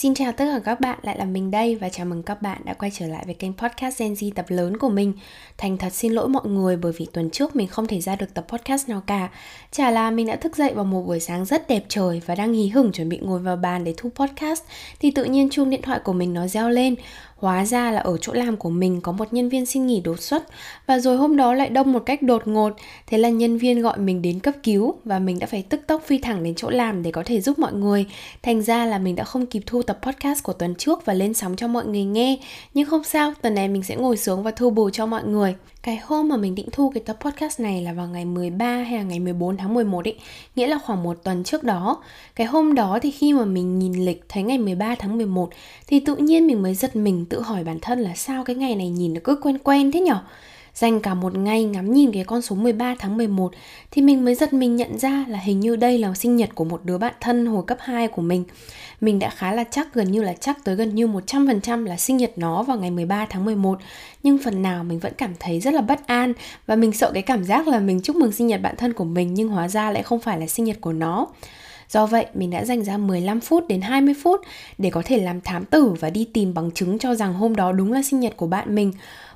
Xin chào tất cả các bạn, lại là mình đây và chào mừng các bạn đã quay trở lại với kênh podcast Gen Z tập lớn của mình. Thành thật xin lỗi mọi người bởi vì tuần trước mình không thể ra được tập podcast nào cả. Chả là mình đã thức dậy vào một buổi sáng rất đẹp trời và đang hí hửng chuẩn bị ngồi vào bàn để thu podcast thì tự nhiên chuông điện thoại của mình nó reo lên. Hóa ra là ở chỗ làm của mình có một nhân viên xin nghỉ đột xuất và rồi hôm đó lại đông một cách đột ngột. Thế là nhân viên gọi mình đến cấp cứu và mình đã phải tức tốc phi thẳng đến chỗ làm để có thể giúp mọi người. Thành ra là mình đã không kịp thu tập podcast của tuần trước và lên sóng cho mọi người nghe. Nhưng không sao, tuần này mình sẽ ngồi xuống và thu bù cho mọi người. Cái hôm mà mình định thu cái tập podcast này là vào ngày 13 hay là ngày 14 tháng 11 ấy, nghĩa là khoảng một tuần trước đó. Cái hôm đó thì khi mà mình nhìn lịch thấy ngày 13 tháng 11 thì tự nhiên mình mới giật mình tự hỏi bản thân là sao cái ngày này nhìn nó cứ quen quen thế nhở? Dành cả một ngày ngắm nhìn cái con số 13 tháng 11 thì mình mới giật mình nhận ra là hình như đây là sinh nhật của một đứa bạn thân hồi cấp 2 của mình. Mình đã khá là chắc gần như là chắc tới gần như 100% là sinh nhật nó vào ngày 13 tháng 11 Nhưng phần nào mình vẫn cảm thấy rất là bất an Và mình sợ cái cảm giác là mình chúc mừng sinh nhật bạn thân của mình Nhưng hóa ra lại không phải là sinh nhật của nó. Do vậy, mình đã dành ra 15 phút đến 20 phút để có thể làm thám tử và đi tìm bằng chứng cho rằng hôm đó đúng là sinh nhật của bạn mình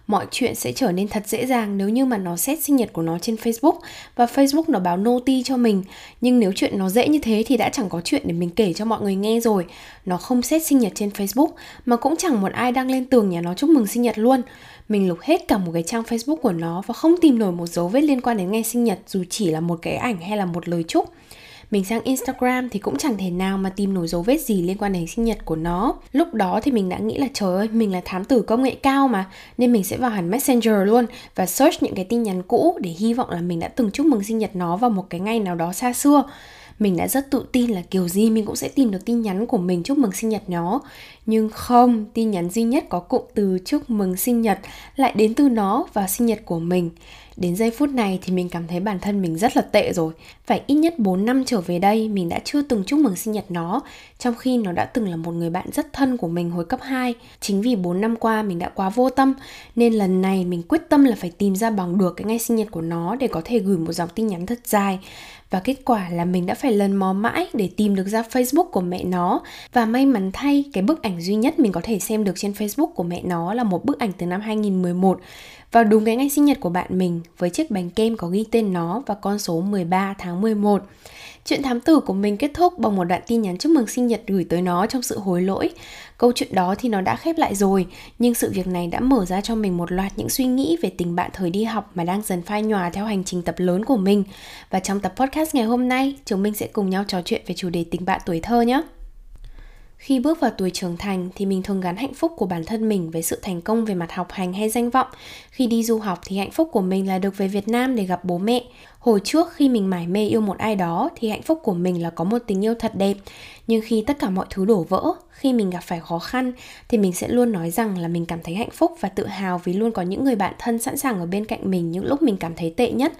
mọi chuyện sẽ trở nên thật dễ dàng nếu như mà nó xét sinh nhật của nó trên Facebook và Facebook nó báo noti cho mình. Nhưng nếu chuyện nó dễ như thế thì đã chẳng có chuyện để mình kể cho mọi người nghe rồi. Nó không xét sinh nhật trên Facebook, mà cũng chẳng một ai đăng lên tường nhà nó chúc mừng sinh nhật luôn. Mình lục hết cả một cái trang Facebook của nó và không tìm nổi một dấu vết liên quan đến ngày sinh nhật, dù chỉ là một cái ảnh hay là một lời chúc. Mình sang Instagram thì cũng chẳng thể nào mà tìm nổi dấu vết gì liên quan đến sinh nhật của nó. Lúc đó thì mình đã nghĩ là trời ơi, mình là thám tử công nghệ cao mà, nên mình sẽ vào hẳn Messenger luôn và search những cái tin nhắn cũ để hy vọng là mình đã từng chúc mừng sinh nhật nó vào một cái ngày nào đó xa xưa. Mình đã rất tự tin là kiểu gì mình cũng sẽ tìm được tin nhắn của mình chúc mừng sinh nhật nó. Nhưng không tin nhắn duy nhất có cụm từ chúc mừng sinh nhật lại đến từ nó vào sinh nhật của mình. Đến giây phút này thì mình cảm thấy bản thân mình rất là tệ rồi. Phải ít nhất 4 năm trở về đây, mình đã chưa từng chúc mừng sinh nhật nó. Trong khi nó đã từng là một người bạn rất thân của mình hồi cấp 2 Chính vì 4 năm qua mình đã quá vô tâm, Nên lần này mình quyết tâm là phải tìm ra bằng được cái ngày sinh nhật của nó Để có thể gửi một dòng tin nhắn thật dài. Và kết quả là mình đã phải lần mò mãi để tìm được ra Facebook của mẹ nó. Và may mắn thay, cái bức ảnh duy nhất mình có thể xem được trên Facebook của mẹ nó là một bức ảnh từ năm 2011 vào đúng cái ngày sinh nhật của bạn mình với chiếc bánh kem có ghi tên nó và con số 13 tháng 11. Chuyện thám tử của mình kết thúc bằng một đoạn tin nhắn chúc mừng sinh nhật gửi tới nó trong sự hối lỗi. Câu chuyện đó thì nó đã khép lại rồi, nhưng sự việc này đã mở ra cho mình một loạt những suy nghĩ về tình bạn thời đi học mà đang dần phai nhòa theo hành trình tập lớn của mình. Và trong tập podcast ngày hôm nay, chúng mình sẽ cùng nhau trò chuyện về chủ đề tình bạn tuổi thơ nhé. Khi bước vào tuổi trưởng thành thì mình thường gắn hạnh phúc của bản thân mình với sự thành công về mặt học hành hay danh vọng. Khi đi du học thì hạnh phúc của mình là được về Việt Nam để gặp bố mẹ. Hồi trước khi mình mải mê yêu một ai đó thì hạnh phúc của mình là có một tình yêu thật đẹp. Nhưng khi tất cả mọi thứ đổ vỡ, khi mình gặp phải khó khăn thì mình sẽ luôn nói rằng là mình cảm thấy hạnh phúc và tự hào vì luôn có những người bạn thân sẵn sàng ở bên cạnh mình những lúc mình cảm thấy tệ nhất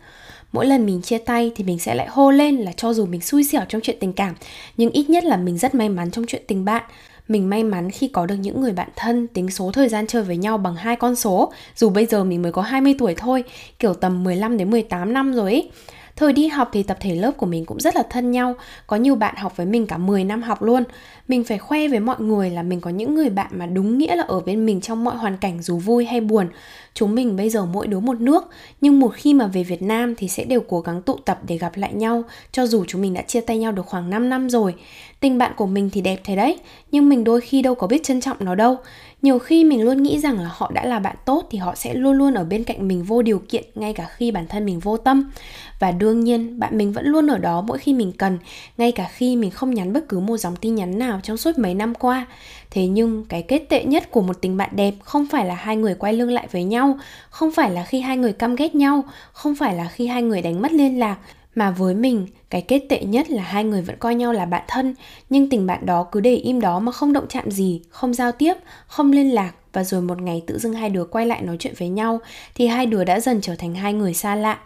mỗi lần mình chia tay thì mình sẽ lại hô lên là cho dù mình xui xẻo trong chuyện tình cảm, nhưng ít nhất là mình rất may mắn trong chuyện tình bạn. Mình may mắn khi có được những người bạn thân tính số thời gian chơi với nhau bằng hai con số, dù bây giờ mình mới có 20 tuổi thôi, kiểu tầm 15 đến 18 năm rồi ấy. Thời đi học thì tập thể lớp của mình cũng rất là thân nhau. Có nhiều bạn học với mình cả 10 năm học luôn. Mình phải khoe với mọi người là mình có những người bạn mà đúng nghĩa là ở bên mình trong mọi hoàn cảnh, dù vui hay buồn. Chúng mình bây giờ mỗi đứa một nước, Nhưng một khi mà về Việt Nam thì sẽ đều cố gắng tụ tập để gặp lại nhau, Cho dù chúng mình đã chia tay nhau được khoảng 5 năm rồi. Tình bạn của mình thì đẹp thế đấy, Nhưng mình đôi khi đâu có biết trân trọng nó đâu nhiều khi mình luôn nghĩ rằng là họ đã là bạn tốt thì họ sẽ luôn luôn ở bên cạnh mình vô điều kiện, ngay cả khi bản thân mình vô tâm. Và đương nhiên, bạn mình vẫn luôn ở đó mỗi khi mình cần, ngay cả khi mình không nhắn bất cứ một dòng tin nhắn nào trong suốt mấy năm qua. Thế nhưng cái kết tệ nhất của một tình bạn đẹp không phải là hai người quay lưng lại với nhau, không phải là khi hai người căm ghét nhau, không phải là khi hai người đánh mất liên lạc mà với mình, cái kết tệ nhất là hai người vẫn coi nhau là bạn thân, nhưng tình bạn đó cứ để im đó mà không động chạm gì, không giao tiếp, không liên lạc và rồi một ngày tự dưng hai đứa quay lại nói chuyện với nhau thì hai đứa đã dần trở thành hai người xa lạ.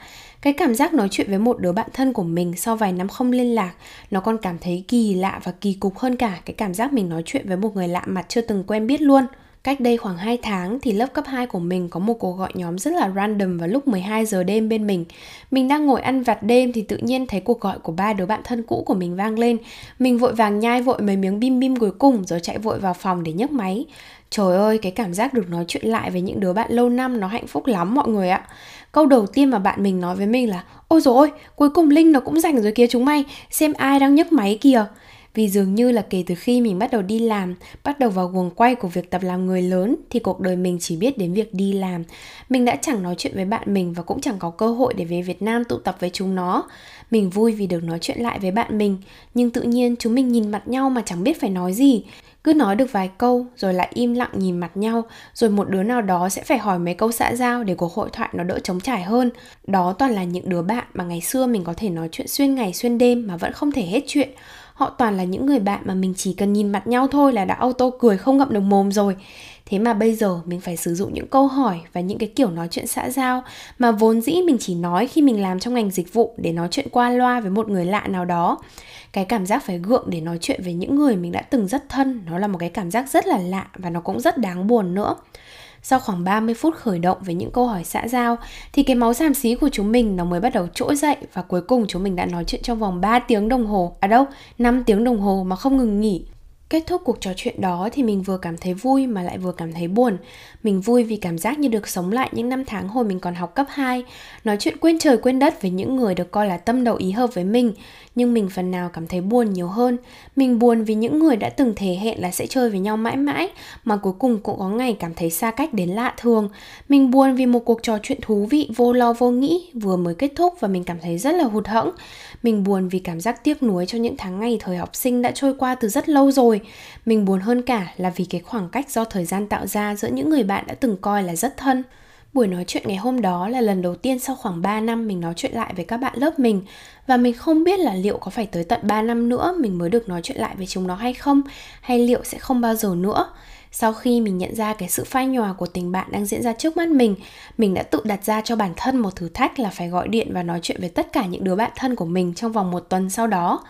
Cái cảm giác nói chuyện với một đứa bạn thân của mình sau vài năm không liên lạc, nó còn cảm thấy kỳ lạ và kỳ cục hơn cả cái cảm giác mình nói chuyện với một người lạ mặt chưa từng quen biết luôn. Cách đây khoảng 2 tháng thì lớp cấp 2 của mình có một cuộc gọi nhóm rất là random vào lúc 12 giờ đêm bên mình. Mình đang ngồi ăn vặt đêm thì tự nhiên thấy cuộc gọi của ba đứa bạn thân cũ của mình vang lên. Mình vội vàng nhai vội mấy miếng bim bim cuối cùng rồi chạy vội vào phòng để nhấc máy. Trời ơi, cái cảm giác được nói chuyện lại với những đứa bạn lâu năm nó hạnh phúc lắm mọi người ạ. Câu đầu tiên mà bạn mình nói với mình là Ôi dồi ôi, cuối cùng Linh nó cũng rảnh rồi kia chúng mày, xem ai đang nhấc máy kìa vì dường như là kể từ khi mình bắt đầu đi làm, bắt đầu vào guồng quay của việc tập làm người lớn, thì cuộc đời mình chỉ biết đến việc đi làm. Mình đã chẳng nói chuyện với bạn mình và cũng chẳng có cơ hội để về việt nam tụ tập với chúng nó. Mình vui vì được nói chuyện lại với bạn mình, nhưng tự nhiên chúng mình nhìn mặt nhau mà chẳng biết phải nói gì. Cứ nói được vài câu, rồi lại im lặng nhìn mặt nhau, rồi một đứa nào đó sẽ phải hỏi mấy câu xã giao để cuộc hội thoại nó đỡ trống trải hơn. Đó toàn là những đứa bạn mà ngày xưa mình có thể nói chuyện xuyên ngày xuyên đêm mà vẫn không thể hết chuyện họ toàn là những người bạn mà mình chỉ cần nhìn mặt nhau thôi là đã auto cười không ngậm được mồm rồi. Thế mà bây giờ mình phải sử dụng những câu hỏi và những cái kiểu nói chuyện xã giao mà vốn dĩ mình chỉ nói khi mình làm trong ngành dịch vụ để nói chuyện qua loa với một người lạ nào đó. Cái cảm giác phải gượng để nói chuyện với những người mình đã từng rất thân, nó là một cái cảm giác rất là lạ và nó cũng rất đáng buồn nữa sau khoảng 30 phút khởi động với những câu hỏi xã giao thì cái máu xàm xí của chúng mình nó mới bắt đầu trỗi dậy và cuối cùng chúng mình đã nói chuyện trong vòng 3 tiếng đồng hồ, à đâu, 5 tiếng đồng hồ mà không ngừng nghỉ. Kết thúc cuộc trò chuyện đó thì mình vừa cảm thấy vui mà lại vừa cảm thấy buồn. Mình vui vì cảm giác như được sống lại những năm tháng hồi mình còn học cấp 2, nói chuyện quên trời quên đất với những người được coi là tâm đầu ý hợp với mình, nhưng mình phần nào cảm thấy buồn nhiều hơn. Mình buồn vì những người đã từng thề hẹn là sẽ chơi với nhau mãi mãi, mà cuối cùng cũng có ngày cảm thấy xa cách đến lạ thường. Mình buồn vì một cuộc trò chuyện thú vị, vô lo vô nghĩ vừa mới kết thúc và mình cảm thấy rất là hụt hẫng. Mình buồn vì cảm giác tiếc nuối cho những tháng ngày thời học sinh đã trôi qua từ rất lâu rồi. Mình buồn hơn cả là vì cái khoảng cách do thời gian tạo ra giữa những người bạn đã từng coi là rất thân. Buổi nói chuyện ngày hôm đó là lần đầu tiên sau khoảng 3 năm mình nói chuyện lại với các bạn lớp mình và mình không biết là liệu có phải tới tận 3 năm nữa mình mới được nói chuyện lại với chúng nó hay không, hay liệu sẽ không bao giờ nữa. Sau khi mình nhận ra cái sự phai nhòa của tình bạn đang diễn ra trước mắt mình, mình đã tự đặt ra cho bản thân một thử thách là phải gọi điện và nói chuyện với tất cả những đứa bạn thân của mình trong vòng một tuần sau đó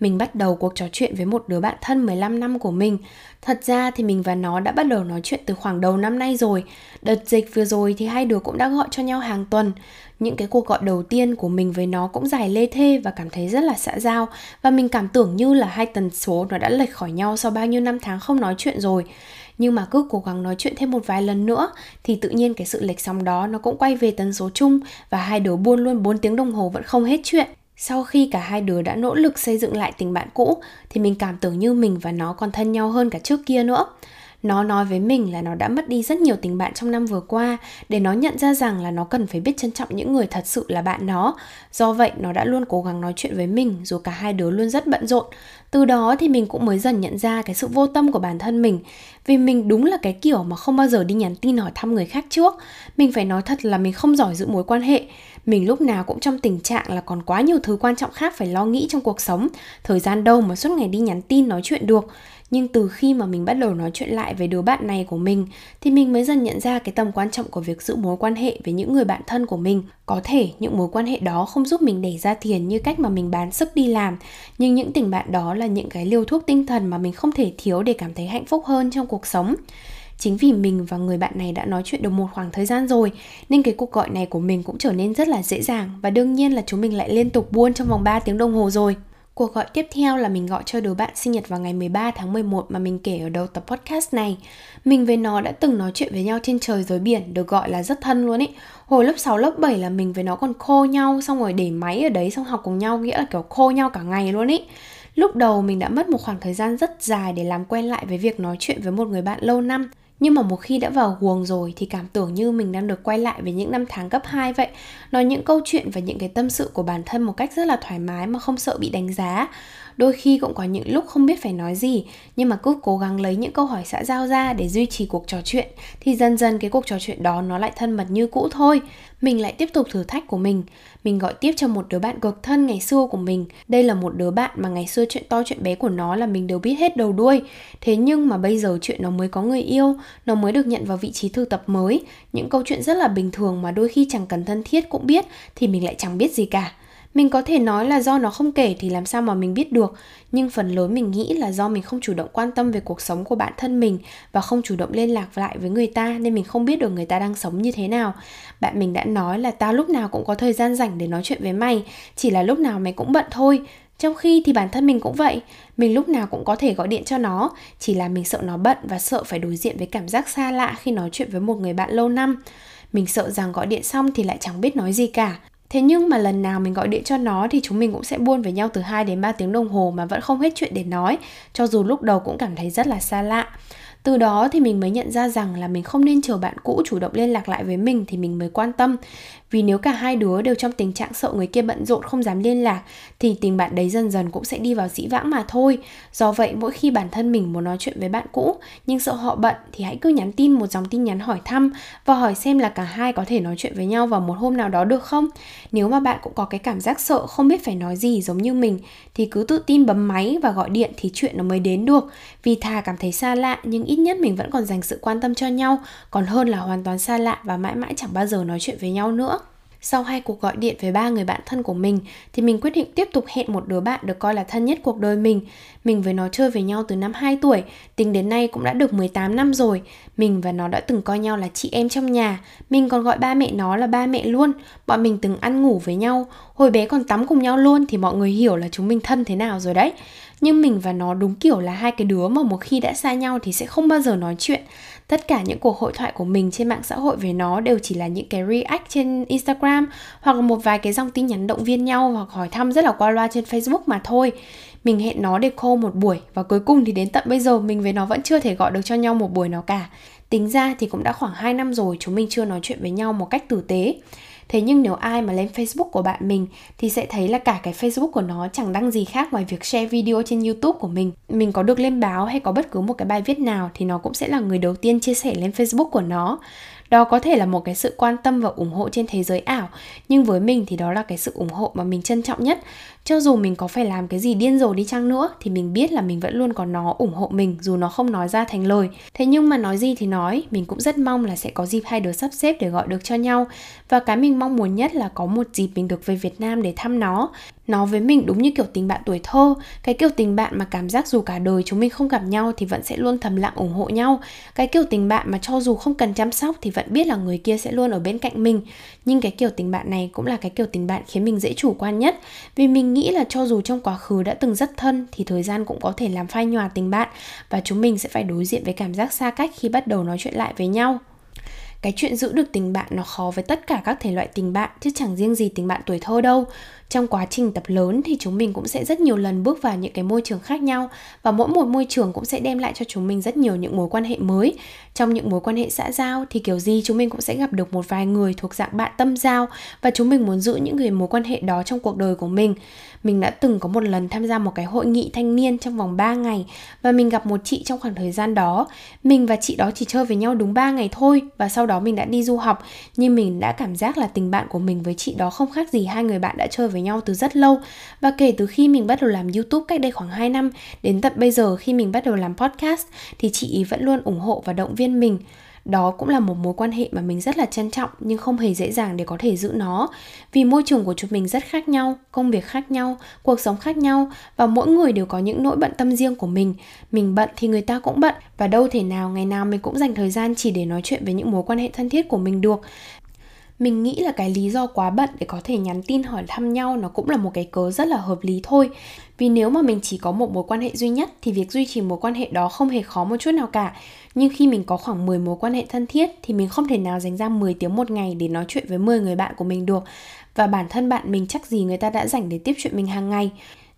mình bắt đầu cuộc trò chuyện với một đứa bạn thân 15 năm của mình. Thật ra thì mình và nó đã bắt đầu nói chuyện từ khoảng đầu năm nay rồi. Đợt dịch vừa rồi thì hai đứa cũng đã gọi cho nhau hàng tuần. Những cái cuộc gọi đầu tiên của mình với nó cũng dài lê thê và cảm thấy rất là xã giao. Và mình cảm tưởng như là hai tần số nó đã lệch khỏi nhau sau bao nhiêu năm tháng không nói chuyện rồi. Nhưng mà cứ cố gắng nói chuyện thêm một vài lần nữa, thì tự nhiên cái sự lệch sóng đó nó cũng quay về tần số chung và hai đứa buôn luôn 4 tiếng đồng hồ vẫn không hết chuyện. Sau khi cả hai đứa đã nỗ lực xây dựng lại tình bạn cũ, thì mình cảm tưởng như mình và nó còn thân nhau hơn cả trước kia nữa nó nói với mình là nó đã mất đi rất nhiều tình bạn trong năm vừa qua, để nó nhận ra rằng là nó cần phải biết trân trọng những người thật sự là bạn nó. Do vậy, nó đã luôn cố gắng nói chuyện với mình, dù cả hai đứa luôn rất bận rộn. Từ đó thì mình cũng mới dần nhận ra cái sự vô tâm của bản thân mình. Vì mình đúng là cái kiểu mà không bao giờ đi nhắn tin hỏi thăm người khác trước. Mình phải nói thật là mình không giỏi giữ mối quan hệ. Mình lúc nào cũng trong tình trạng là còn quá nhiều thứ quan trọng khác phải lo nghĩ trong cuộc sống. Thời gian đâu mà suốt ngày đi nhắn tin nói chuyện được nhưng từ khi mà mình bắt đầu nói chuyện lại với đứa bạn này của mình, thì mình mới dần nhận ra cái tầm quan trọng của việc giữ mối quan hệ với những người bạn thân của mình có thể những mối quan hệ đó không giúp mình đẩy ra tiền như cách mà mình bán sức đi làm, nhưng những tình bạn đó là những cái liều thuốc tinh thần mà mình không thể thiếu để cảm thấy hạnh phúc hơn trong cuộc sống chính vì mình và người bạn này đã nói chuyện được một khoảng thời gian rồi, nên cái cuộc gọi này của mình cũng trở nên rất là dễ dàng và đương nhiên là chúng mình lại liên tục buôn trong vòng 3 tiếng đồng hồ rồi. Cuộc gọi tiếp theo là mình gọi cho đứa bạn sinh nhật vào ngày 13 tháng 11 mà mình kể ở đầu tập podcast này. Mình với nó đã từng nói chuyện với nhau trên trời dưới biển, được gọi là rất thân luôn ấy. Hồi lớp 6, lớp 7 là mình với nó còn khô nhau, xong rồi để máy ở đấy xong học cùng nhau, nghĩa là kiểu khô nhau cả ngày luôn ấy. Lúc đầu mình đã mất một khoảng thời gian rất dài để làm quen lại với việc nói chuyện với một người bạn lâu năm nhưng mà một khi đã vào guồng rồi thì cảm tưởng như mình đang được quay lại với những năm tháng cấp 2 vậy. Nói những câu chuyện và những cái tâm sự của bản thân một cách rất là thoải mái mà không sợ bị đánh giá đôi khi cũng có những lúc không biết phải nói gì, nhưng mà cứ cố gắng lấy những câu hỏi xã giao ra để duy trì cuộc trò chuyện, thì dần dần cái cuộc trò chuyện đó nó lại thân mật như cũ thôi. Mình lại tiếp tục thử thách của mình. Mình gọi tiếp cho một đứa bạn cực thân ngày xưa của mình. Đây là một đứa bạn mà ngày xưa chuyện to chuyện bé của nó là mình đều biết hết đầu đuôi. Thế nhưng mà bây giờ chuyện nó mới có người yêu, nó mới được nhận vào vị trí thư tập mới. Những câu chuyện rất là bình thường mà đôi khi chẳng cần thân thiết cũng biết, thì mình lại chẳng biết gì cả mình có thể nói là do nó không kể thì làm sao mà mình biết được. Nhưng phần lớn mình nghĩ là do mình không chủ động quan tâm về cuộc sống của bản thân mình và không chủ động liên lạc lại với người ta nên mình không biết được người ta đang sống như thế nào. Bạn mình đã nói là tao lúc nào cũng có thời gian rảnh để nói chuyện với mày, chỉ là lúc nào mày cũng bận thôi. Trong khi thì bản thân mình cũng vậy, mình lúc nào cũng có thể gọi điện cho nó, chỉ là mình sợ nó bận và sợ phải đối diện với cảm giác xa lạ khi nói chuyện với một người bạn lâu năm. Mình sợ rằng gọi điện xong thì lại chẳng biết nói gì cả. Thế nhưng mà lần nào mình gọi điện cho nó thì chúng mình cũng sẽ buôn với nhau từ 2 đến 3 tiếng đồng hồ mà vẫn không hết chuyện để nói, cho dù lúc đầu cũng cảm thấy rất là xa lạ. Từ đó thì mình mới nhận ra rằng là mình không nên chờ bạn cũ chủ động liên lạc lại với mình thì mình mới quan tâm. Vì nếu cả hai đứa đều trong tình trạng sợ người kia bận rộn không dám liên lạc, thì tình bạn đấy dần dần cũng sẽ đi vào dĩ vãng mà thôi. Do vậy, mỗi khi bản thân mình muốn nói chuyện với bạn cũ, nhưng sợ họ bận, thì hãy cứ nhắn tin một dòng tin nhắn hỏi thăm và hỏi xem là cả hai có thể nói chuyện với nhau vào một hôm nào đó được không. Nếu mà bạn cũng có cái cảm giác sợ không biết phải nói gì giống như mình, thì cứ tự tin bấm máy và gọi điện thì chuyện nó mới đến được. Vì thà cảm thấy xa lạ, nhưng ít nhất mình vẫn còn dành sự quan tâm cho nhau, còn hơn là hoàn toàn xa lạ và mãi mãi chẳng bao giờ nói chuyện với nhau nữa sau hai cuộc gọi điện với ba người bạn thân của mình thì mình quyết định tiếp tục hẹn một đứa bạn được coi là thân nhất cuộc đời mình. Mình với nó chơi với nhau từ năm 2 tuổi, tính đến nay cũng đã được 18 năm rồi. Mình và nó đã từng coi nhau là chị em trong nhà. Mình còn gọi ba mẹ nó là ba mẹ luôn. Bọn mình từng ăn ngủ với nhau, hồi bé còn tắm cùng nhau luôn thì mọi người hiểu là chúng mình thân thế nào rồi đấy. Nhưng mình và nó đúng kiểu là hai cái đứa mà một khi đã xa nhau thì sẽ không bao giờ nói chuyện tất cả những cuộc hội thoại của mình trên mạng xã hội về nó đều chỉ là những cái react trên Instagram hoặc là một vài cái dòng tin nhắn động viên nhau hoặc hỏi thăm rất là qua loa trên Facebook mà thôi. Mình hẹn nó để call một buổi và cuối cùng thì đến tận bây giờ mình với nó vẫn chưa thể gọi được cho nhau một buổi nào cả. Tính ra thì cũng đã khoảng 2 năm rồi chúng mình chưa nói chuyện với nhau một cách tử tế. Thế nhưng nếu ai mà lên Facebook của bạn mình thì sẽ thấy là cả cái Facebook của nó chẳng đăng gì khác ngoài việc share video trên YouTube của mình. Mình có được lên báo hay có bất cứ một cái bài viết nào thì nó cũng sẽ là người đầu tiên chia sẻ lên Facebook của nó đó có thể là một cái sự quan tâm và ủng hộ trên thế giới ảo, nhưng với mình thì đó là cái sự ủng hộ mà mình trân trọng nhất cho dù mình có phải làm cái gì điên rồ đi chăng nữa, thì mình biết là mình vẫn luôn có nó ủng hộ mình, dù nó không nói ra thành lời. Thế nhưng mà nói gì thì nói, mình cũng rất mong là sẽ có dịp hai đứa sắp xếp để gọi được cho nhau. Và cái mình mong muốn nhất là có một dịp mình được về Việt Nam để thăm nó. Nó với mình đúng như kiểu tình bạn tuổi thơ. Cái kiểu tình bạn mà cảm giác dù cả đời chúng mình không gặp nhau thì vẫn sẽ luôn thầm lặng ủng hộ nhau. Cái kiểu tình bạn mà cho dù không cần chăm sóc thì vẫn biết là người kia sẽ luôn ở bên cạnh mình. Nhưng cái kiểu tình bạn này cũng là cái kiểu tình bạn khiến mình dễ chủ quan nhất. Vì mình nghĩ là cho dù trong quá khứ đã từng rất thân, thì thời gian cũng có thể làm phai nhòa tình bạn và chúng mình sẽ phải đối diện với cảm giác xa cách khi bắt đầu nói chuyện lại với nhau. Cái chuyện giữ được tình bạn nó khó với tất cả các thể loại tình bạn, chứ chẳng riêng gì tình bạn tuổi thơ đâu trong quá trình tập lớn thì chúng mình cũng sẽ rất nhiều lần bước vào những cái môi trường khác nhau và mỗi một môi trường cũng sẽ đem lại cho chúng mình rất nhiều những mối quan hệ mới trong những mối quan hệ xã giao thì kiểu gì chúng mình cũng sẽ gặp được một vài người thuộc dạng bạn tâm giao và chúng mình muốn giữ những người mối quan hệ đó trong cuộc đời của mình mình đã từng có một lần tham gia một cái hội nghị thanh niên trong vòng 3 ngày và mình gặp một chị trong khoảng thời gian đó. Mình và chị đó chỉ chơi với nhau đúng 3 ngày thôi và sau đó mình đã đi du học, nhưng mình đã cảm giác là tình bạn của mình với chị đó không khác gì hai người bạn đã chơi với với nhau từ rất lâu. Và kể từ khi mình bắt đầu làm YouTube cách đây khoảng 2 năm, đến tận bây giờ khi mình bắt đầu làm podcast, thì chị ý vẫn luôn ủng hộ và động viên mình. Đó cũng là một mối quan hệ mà mình rất là trân trọng, nhưng không hề dễ dàng để có thể giữ nó. Vì môi trường của chúng mình rất khác nhau, công việc khác nhau, cuộc sống khác nhau, và mỗi người đều có những nỗi bận tâm riêng của mình. Mình bận thì người ta cũng bận, và đâu thể nào ngày nào mình cũng dành thời gian chỉ để nói chuyện với những mối quan hệ thân thiết của mình được mình nghĩ là cái lý do quá bận để có thể nhắn tin hỏi thăm nhau nó cũng là một cái cớ rất là hợp lý thôi. Vì nếu mà mình chỉ có một mối quan hệ duy nhất thì việc duy trì mối quan hệ đó không hề khó một chút nào cả. Nhưng khi mình có khoảng 10 mối quan hệ thân thiết thì mình không thể nào dành ra 10 tiếng một ngày để nói chuyện với 10 người bạn của mình được. Và bản thân bạn mình chắc gì người ta đã dành để tiếp chuyện mình hàng ngày.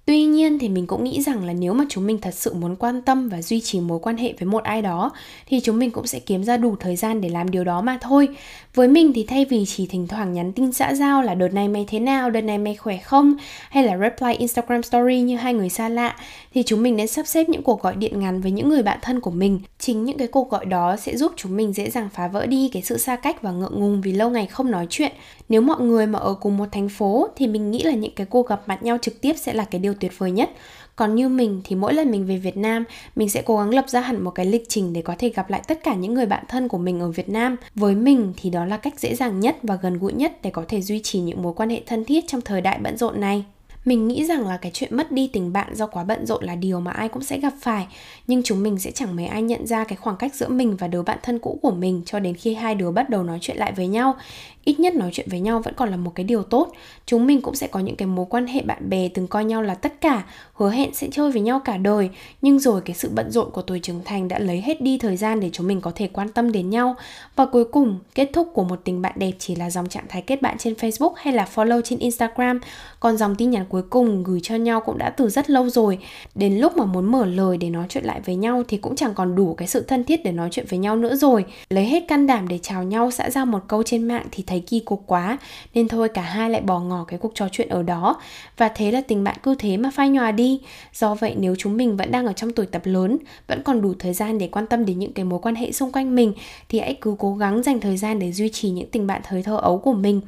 Tuy nhiên thì mình cũng nghĩ rằng là nếu mà chúng mình thật sự muốn quan tâm và duy trì mối quan hệ với một ai đó thì chúng mình cũng sẽ kiếm ra đủ thời gian để làm điều đó mà thôi. Với mình thì thay vì chỉ thỉnh thoảng nhắn tin xã giao là đợt này mày thế nào, đợt này mày khỏe không hay là reply Instagram story như hai người xa lạ thì chúng mình nên sắp xếp những cuộc gọi điện ngắn với những người bạn thân của mình. Chính những cái cuộc gọi đó sẽ giúp chúng mình dễ dàng phá vỡ đi cái sự xa cách và ngượng ngùng vì lâu ngày không nói chuyện. Nếu mọi người mà ở cùng một thành phố thì mình nghĩ là những cái cuộc gặp mặt nhau trực tiếp sẽ là cái điều tuyệt vời nhất. Còn như mình thì mỗi lần mình về Việt Nam, mình sẽ cố gắng lập ra hẳn một cái lịch trình để có thể gặp lại tất cả những người bạn thân của mình ở Việt Nam. Với mình thì đó là cách dễ dàng nhất và gần gũi nhất để có thể duy trì những mối quan hệ thân thiết trong thời đại bận rộn này mình nghĩ rằng là cái chuyện mất đi tình bạn do quá bận rộn là điều mà ai cũng sẽ gặp phải. Nhưng chúng mình sẽ chẳng mấy ai nhận ra cái khoảng cách giữa mình và đứa bạn thân cũ của mình cho đến khi hai đứa bắt đầu nói chuyện lại với nhau. Ít nhất nói chuyện với nhau vẫn còn là một cái điều tốt. Chúng mình cũng sẽ có những cái mối quan hệ bạn bè từng coi nhau là tất cả, hứa hẹn sẽ chơi với nhau cả đời. Nhưng rồi cái sự bận rộn của tuổi trưởng thành đã lấy hết đi thời gian để chúng mình có thể quan tâm đến nhau. Và cuối cùng, kết thúc của một tình bạn đẹp chỉ là dòng trạng thái kết bạn trên Facebook hay là follow trên Instagram. Còn dòng tin nhắn cuối cuối cùng gửi cho nhau cũng đã từ rất lâu rồi. Đến lúc mà muốn mở lời để nói chuyện lại với nhau thì cũng chẳng còn đủ cái sự thân thiết để nói chuyện với nhau nữa rồi. Lấy hết can đảm để chào nhau xã giao một câu trên mạng thì thấy kỳ cục quá. Nên thôi, cả hai lại bỏ ngỏ cái cuộc trò chuyện ở đó. Và thế là tình bạn cứ thế mà phai nhòa đi. Do vậy, nếu chúng mình vẫn đang ở trong tuổi tập lớn, vẫn còn đủ thời gian để quan tâm đến những cái mối quan hệ xung quanh mình, thì hãy cứ cố gắng dành thời gian để duy trì những tình bạn thời thơ ấu của mình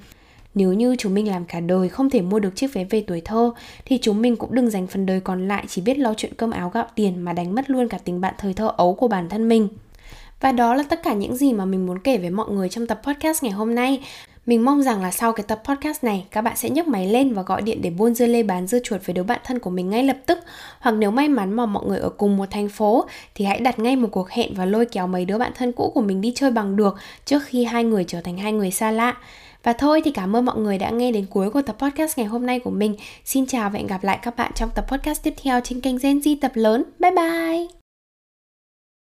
nếu như chúng mình làm cả đời không thể mua được chiếc vé về tuổi thơ, thì chúng mình cũng đừng dành phần đời còn lại chỉ biết lo chuyện cơm áo gạo tiền mà đánh mất luôn cả tình bạn thời thơ ấu của bản thân mình. Và đó là tất cả những gì mà mình muốn kể với mọi người trong tập podcast ngày hôm nay. Mình mong rằng là sau cái tập podcast này, các bạn sẽ nhấc máy lên và gọi điện để buôn dưa lê bán dưa chuột với đứa bạn thân của mình ngay lập tức Hoặc nếu may mắn mà mọi người ở cùng một thành phố, thì hãy đặt ngay một cuộc hẹn và lôi kéo mấy đứa bạn thân cũ của mình đi chơi bằng được trước khi hai người trở thành hai người xa lạ và thôi thì cảm ơn mọi người đã nghe đến cuối của tập podcast ngày hôm nay của mình. Xin chào và hẹn gặp lại các bạn trong tập podcast tiếp theo trên kênh Gen Z tập lớn. Bye bye!